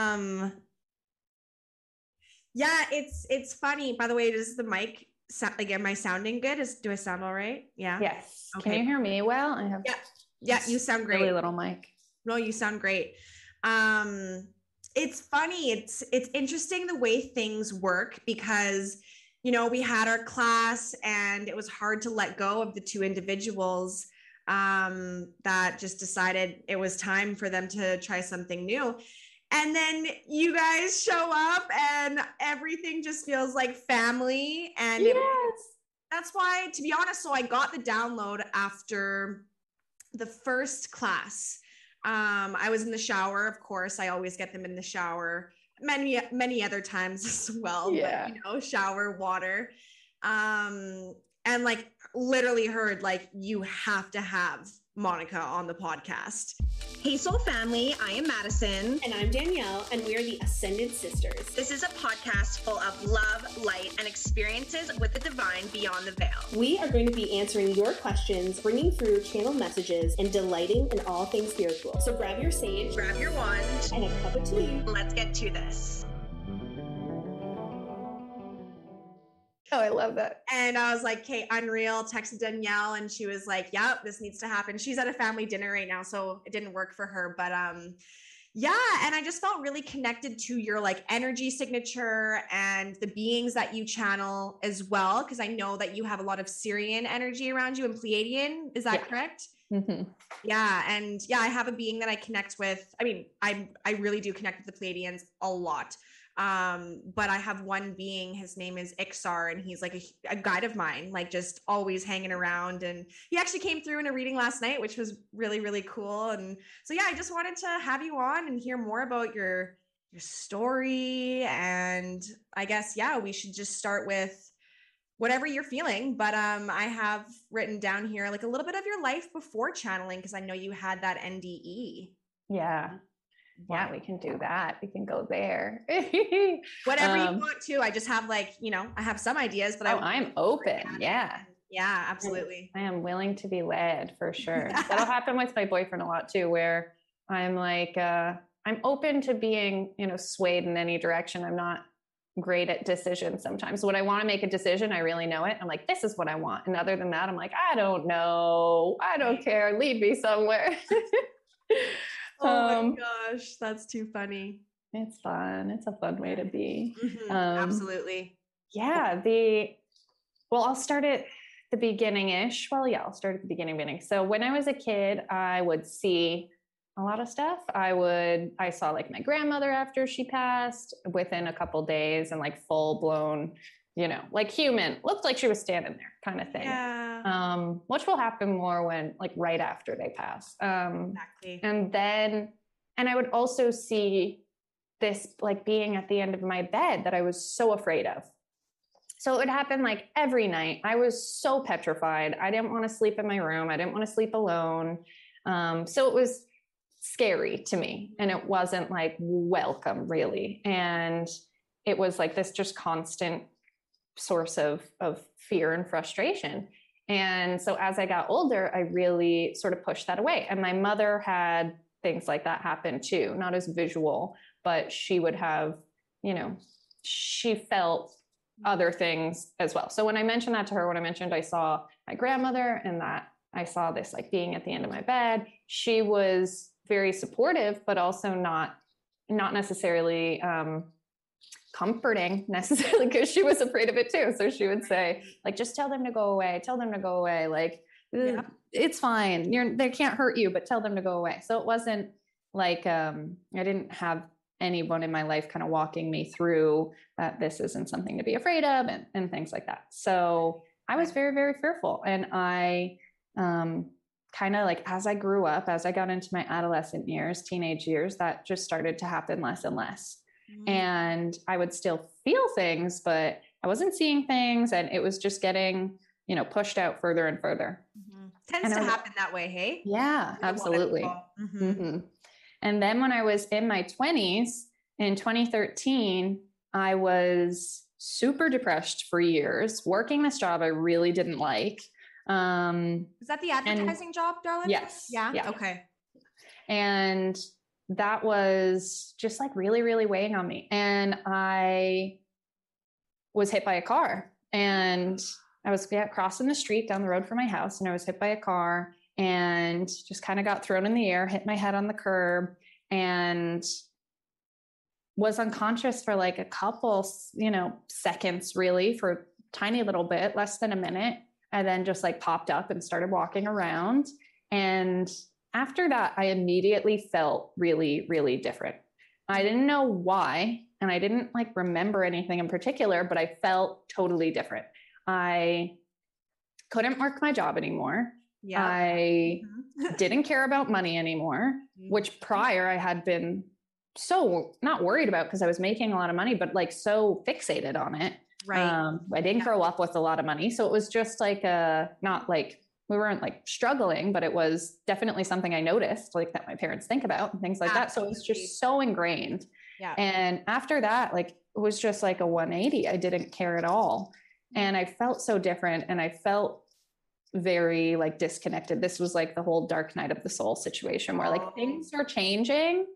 Um, yeah, it's it's funny. By the way, does the mic sound like am I sounding good? Is do I sound all right? Yeah. Yes. Okay. Can you hear me well? I have yeah, yeah. You sound great. Really little mic. No, you sound great. Um, it's funny. It's it's interesting the way things work because you know we had our class and it was hard to let go of the two individuals um, that just decided it was time for them to try something new and then you guys show up and everything just feels like family and yes. it, that's why to be honest so i got the download after the first class um, i was in the shower of course i always get them in the shower many many other times as well yeah. but you know shower water um, and like literally heard like you have to have Monica on the podcast. Hey, Soul Family, I am Madison. And I'm Danielle, and we are the Ascended Sisters. This is a podcast full of love, light, and experiences with the divine beyond the veil. We are going to be answering your questions, bringing through channel messages, and delighting in all things spiritual. So grab your sage, grab your wand, and a cup of tea. Let's get to this. Oh, I love that. And I was like, okay, unreal. Texted Danielle and she was like, yep, this needs to happen. She's at a family dinner right now, so it didn't work for her. But um, yeah, and I just felt really connected to your like energy signature and the beings that you channel as well. Cause I know that you have a lot of Sirian energy around you and Pleiadian. Is that yeah. correct? Mm-hmm. Yeah, and yeah, I have a being that I connect with. I mean, I I really do connect with the Pleiadians a lot. Um, but I have one being, his name is Ixar, and he's like a, a, guide of mine, like just always hanging around. And he actually came through in a reading last night, which was really, really cool. And so, yeah, I just wanted to have you on and hear more about your your story. And I guess, yeah, we should just start with whatever you're feeling. But um, I have written down here like a little bit of your life before channeling because I know you had that NDE. Yeah yeah, we can do that. We can go there. Whatever um, you want to. I just have like, you know, I have some ideas, but oh, I I'm open. Yeah. Yeah, absolutely. I am willing to be led for sure. That'll happen with my boyfriend a lot too, where I'm like, uh, I'm open to being, you know, swayed in any direction. I'm not great at decisions sometimes. When I want to make a decision, I really know it. I'm like, this is what I want. And other than that, I'm like, I don't know. I don't care. Lead me somewhere. Oh um, my gosh, that's too funny. It's fun. It's a fun way to be. Mm-hmm, um, absolutely. Yeah. The well, I'll start at the beginning ish. Well, yeah, I'll start at the beginning beginning. So when I was a kid, I would see a lot of stuff. I would I saw like my grandmother after she passed within a couple days and like full blown you know, like human, looked like she was standing there kind of thing. Yeah. Um, which will happen more when like right after they pass. Um, exactly. And then, and I would also see this like being at the end of my bed that I was so afraid of. So it would happen like every night. I was so petrified. I didn't want to sleep in my room. I didn't want to sleep alone. Um, so it was scary to me and it wasn't like welcome really. And it was like this just constant source of of fear and frustration and so as i got older i really sort of pushed that away. And my mother had things like that happen too not as visual but she would have you know she felt other things as well. So when i mentioned that to her when i mentioned i saw my grandmother and that i saw this like being at the end of my bed she was very supportive but also not not necessarily um, comforting necessarily because she was afraid of it too. So she would say, like, just tell them to go away, tell them to go away. Like, yeah. it's fine. You're they can't hurt you, but tell them to go away. So it wasn't like um I didn't have anyone in my life kind of walking me through that this isn't something to be afraid of and, and things like that. So I was very, very fearful. And I um kind of like as I grew up, as I got into my adolescent years, teenage years, that just started to happen less and less. Mm-hmm. And I would still feel things, but I wasn't seeing things and it was just getting, you know, pushed out further and further. Mm-hmm. Tends and to happen that way, hey? Yeah, absolutely. Mm-hmm. mm-hmm. And then when I was in my 20s in 2013, I was super depressed for years, working this job I really didn't like. Um, Is that the advertising job, darling? Yes. Yeah. yeah. Okay. And that was just like really, really weighing on me. And I was hit by a car and I was yeah, crossing the street down the road from my house and I was hit by a car and just kind of got thrown in the air, hit my head on the curb and was unconscious for like a couple, you know, seconds really for a tiny little bit, less than a minute. And then just like popped up and started walking around. And after that, I immediately felt really, really different. I didn't know why, and I didn't like remember anything in particular, but I felt totally different. I couldn't work my job anymore. Yeah. I mm-hmm. didn't care about money anymore, mm-hmm. which prior I had been so not worried about because I was making a lot of money, but like so fixated on it. Right. Um, I didn't yeah. grow up with a lot of money. So it was just like a, not like we weren't like struggling, but it was definitely something I noticed, like that my parents think about and things like Absolutely. that. So it was just so ingrained. Yeah. And after that, like it was just like a 180. I didn't care at all. And I felt so different and I felt very like disconnected. This was like the whole dark night of the soul situation where like oh. things are changing.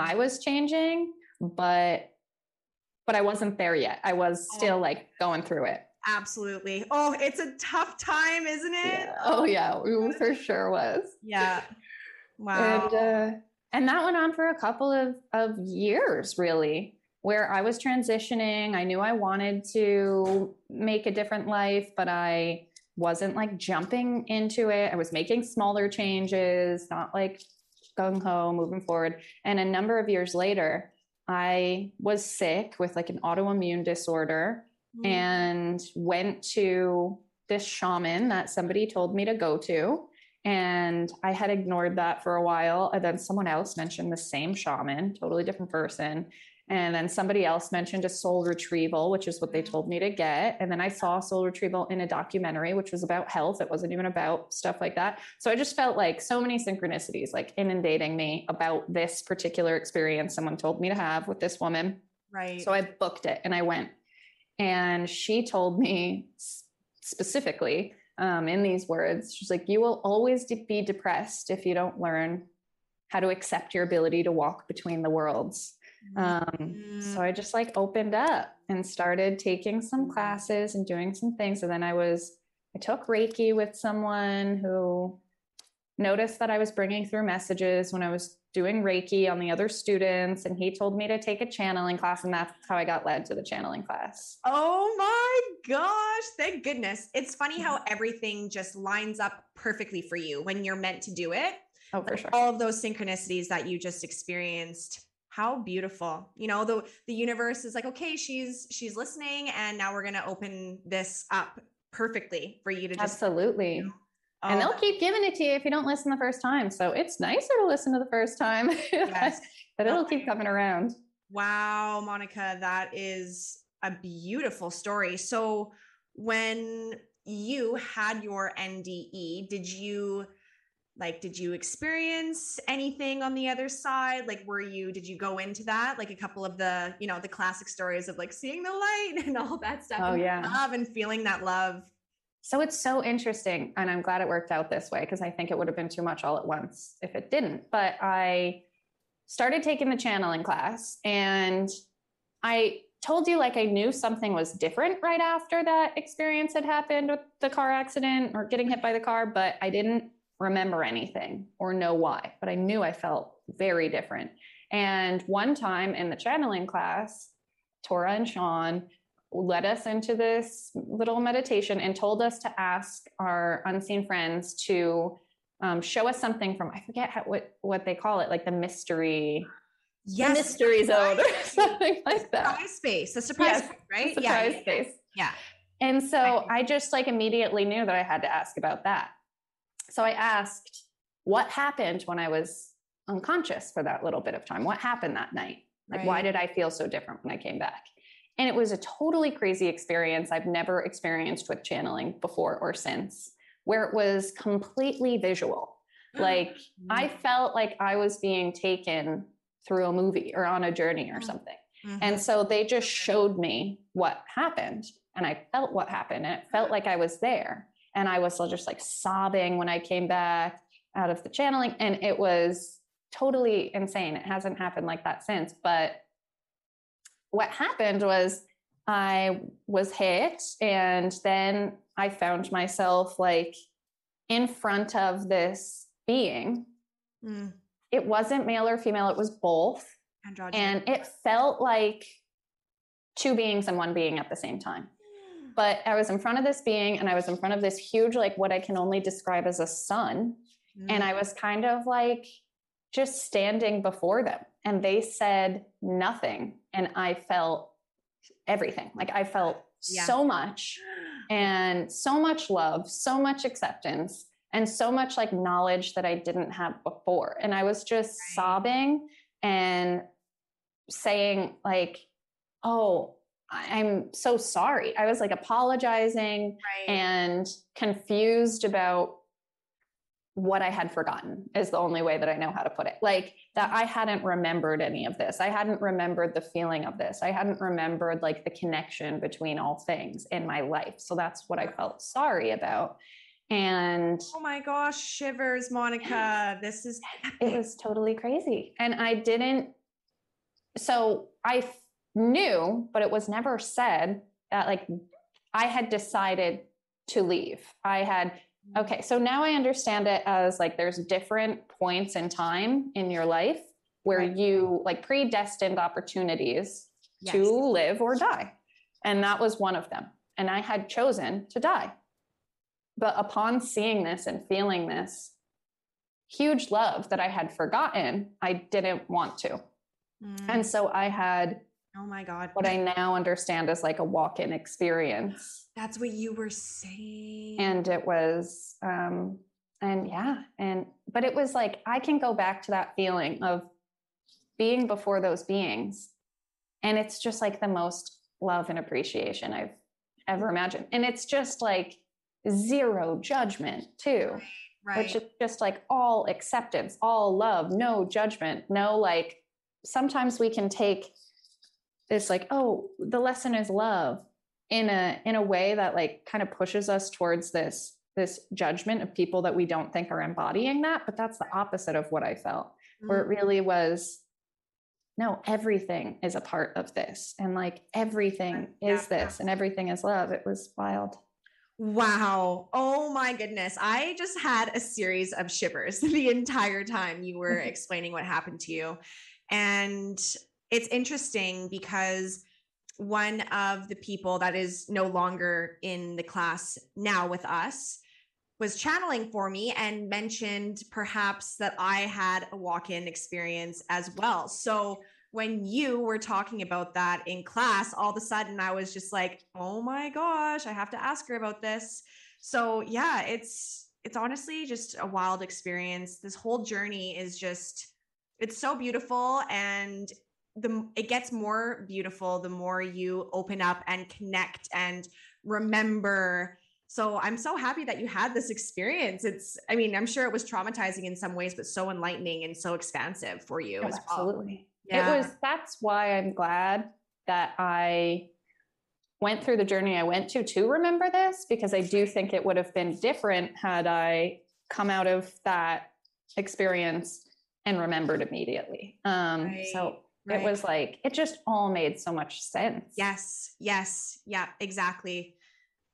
I was changing, but but I wasn't there yet. I was oh. still like going through it. Absolutely. Oh, it's a tough time, isn't it? Yeah. Oh, yeah, it for sure was. Yeah. Wow. And uh, and that went on for a couple of of years, really, where I was transitioning. I knew I wanted to make a different life, but I wasn't like jumping into it. I was making smaller changes, not like gung ho, moving forward. And a number of years later, I was sick with like an autoimmune disorder mm. and went to this shaman that somebody told me to go to. And I had ignored that for a while. And then someone else mentioned the same shaman, totally different person. And then somebody else mentioned a soul retrieval, which is what they told me to get. And then I saw soul retrieval in a documentary, which was about health. It wasn't even about stuff like that. So I just felt like so many synchronicities, like inundating me about this particular experience someone told me to have with this woman. Right. So I booked it and I went. And she told me specifically um, in these words, she's like, You will always be depressed if you don't learn how to accept your ability to walk between the worlds. Um, so I just like opened up and started taking some classes and doing some things. And then I was, I took Reiki with someone who noticed that I was bringing through messages when I was doing Reiki on the other students. And he told me to take a channeling class. And that's how I got led to the channeling class. Oh my gosh. Thank goodness. It's funny how mm-hmm. everything just lines up perfectly for you when you're meant to do it. Oh, for sure. All of those synchronicities that you just experienced how beautiful you know the the universe is like okay she's she's listening and now we're going to open this up perfectly for you to just absolutely you know, and oh, they'll keep giving it to you if you don't listen the first time. So it's nicer to listen to the first time yes. but it'll keep coming around. Wow monica that is a beautiful story. So when you had your nde did you like did you experience anything on the other side? Like were you did you go into that? Like a couple of the you know the classic stories of like seeing the light and all that stuff oh yeah. love and feeling that love so it's so interesting and i'm glad it worked out this way because i think it would have been too much all at once if it didn't but i started taking the channeling class and i told you like i knew something was different right after that experience had happened with the car accident or getting hit by the car but i didn't remember anything or know why, but I knew I felt very different. And one time in the channeling class, Tora and Sean led us into this little meditation and told us to ask our unseen friends to um, show us something from I forget how, what what they call it, like the mystery. Yes, mystery zone or something like that. Surprise space, the surprise, yes, space, right? Surprise yeah, space. Yeah. And so I just like immediately knew that I had to ask about that. So I asked, what happened when I was unconscious for that little bit of time? What happened that night? Like, right. why did I feel so different when I came back? And it was a totally crazy experience I've never experienced with channeling before or since, where it was completely visual. Like, I mm. felt like I was being taken through a movie or on a journey or mm. something. Mm-hmm. And so they just showed me what happened and I felt what happened and it felt like I was there. And I was just like sobbing when I came back out of the channeling. And it was totally insane. It hasn't happened like that since. But what happened was I was hit, and then I found myself like in front of this being. Mm. It wasn't male or female, it was both. And it felt like two beings and one being at the same time. But I was in front of this being and I was in front of this huge, like what I can only describe as a sun. Mm. And I was kind of like just standing before them. And they said nothing. And I felt everything. Like I felt yeah. so much and so much love, so much acceptance, and so much like knowledge that I didn't have before. And I was just right. sobbing and saying, like, oh, I'm so sorry. I was like apologizing right. and confused about what I had forgotten, is the only way that I know how to put it. Like that I hadn't remembered any of this. I hadn't remembered the feeling of this. I hadn't remembered like the connection between all things in my life. So that's what I felt sorry about. And oh my gosh, shivers, Monica. This is it was totally crazy. And I didn't so I knew, but it was never said that like I had decided to leave. I had, okay, so now I understand it as like there's different points in time in your life where right. you like predestined opportunities yes. to live or die. And that was one of them. And I had chosen to die. But upon seeing this and feeling this huge love that I had forgotten, I didn't want to. Mm. And so I had Oh my God. What I now understand is like a walk in experience. That's what you were saying. And it was, um, and yeah, and, but it was like, I can go back to that feeling of being before those beings. And it's just like the most love and appreciation I've ever imagined. And it's just like zero judgment, too. Right. Which is just like all acceptance, all love, no judgment, no like, sometimes we can take this like oh the lesson is love in a in a way that like kind of pushes us towards this this judgment of people that we don't think are embodying that but that's the opposite of what i felt mm-hmm. where it mm. really was no everything is a part of this and like everything yeah, is this and everything is love it was wild Wow. Oh my goodness. I just had a series of shivers the entire time you were explaining what happened to you. And it's interesting because one of the people that is no longer in the class now with us was channeling for me and mentioned perhaps that I had a walk in experience as well. So when you were talking about that in class, all of a sudden I was just like, oh my gosh, I have to ask her about this. So yeah, it's it's honestly just a wild experience. This whole journey is just it's so beautiful and the it gets more beautiful the more you open up and connect and remember. So i'm so happy that you had this experience. It's i mean i'm sure it was traumatizing in some ways but so enlightening and so expansive for you oh, absolutely. Yeah. it was that's why i'm glad that i went through the journey i went to to remember this because i do think it would have been different had i come out of that experience and remembered immediately. Um right. so Right. It was like, it just all made so much sense. Yes. Yes. Yeah, exactly.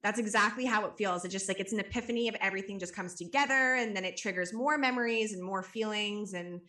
That's exactly how it feels. It just like it's an epiphany of everything just comes together and then it triggers more memories and more feelings and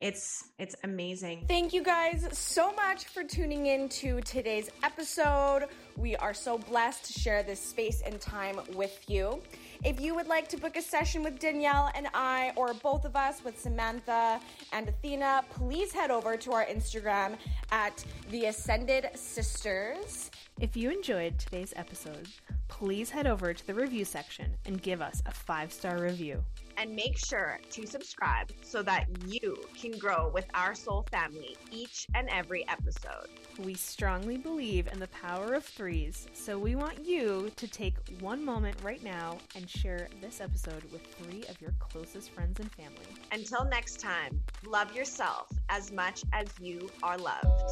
it's it's amazing. Thank you guys so much for tuning in to today's episode. We are so blessed to share this space and time with you. If you would like to book a session with Danielle and I, or both of us with Samantha and Athena, please head over to our Instagram at The Ascended Sisters. If you enjoyed today's episode, please head over to the review section and give us a five star review and make sure to subscribe so that you can grow with our soul family each and every episode. We strongly believe in the power of threes, so we want you to take one moment right now and share this episode with three of your closest friends and family. Until next time, love yourself as much as you are loved.